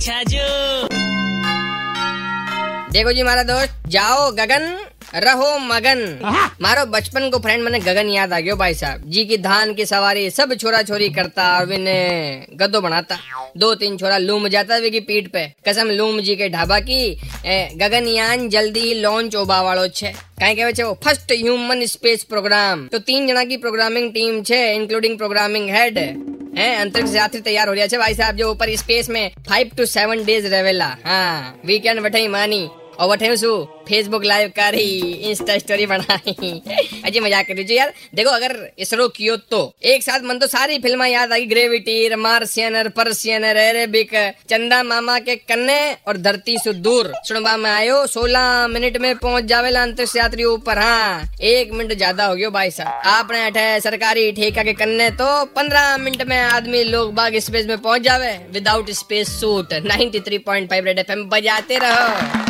अच्छा देखो जी मारा दोस्त जाओ गगन रहो मगन। मारो बचपन को फ्रेंड मैंने गगन याद आ गयो भाई साहब। जी की धान की सवारी सब छोरा छोरी करता और विने गद्दो बनाता। दो तीन छोरा लूम जाता वे की पीठ पे। कसम लूम जी के ढाबा की गगन यान जल्दी ही लॉन्च ओबा वालो छे। કાંઈ કહેવાય वो? फ़र्स्ट ह्यूमन स्पेस प्रोग्राम तो तीन जना की प्रोग्रामिंग टीम छे इंक्लूडिंग प्रोग्रामिंग हेड है अंतरिक्ष यात्री तैयार हो रहा है। भाई साहब, जो ऊपर स्पेस में फाइव टू सेवन डेज़ रहेला। हाँ वीकेंड बैठे मानी। और शू फेसबुक लाइव करी इंस्टा स्टोरी बनाई। अजी मज़ाक कर लीजिए यार, देखो अगर इसरो कियो तो। एक साथ मन तो सारी फ़िल्म याद आई ग्रेविटी मार्सियन पर्सियन अरेबिक चंदा मामा के कन्ने और धरती से दूर। सुनबा में आयो, सोलह मिनट में पहुँच जावेला अंतरिक्ष यात्री ऊपर हाँ। एक मिनट ज़्यादा हो गयो भाई साहब। आपने अठे सरकारी ठेका के कन्ने तो पंद्रह मिनट में आदमी लोग बाग स्पेस में पहुँच जावे। Without space suit 93.5 Red FM बजाते रहो।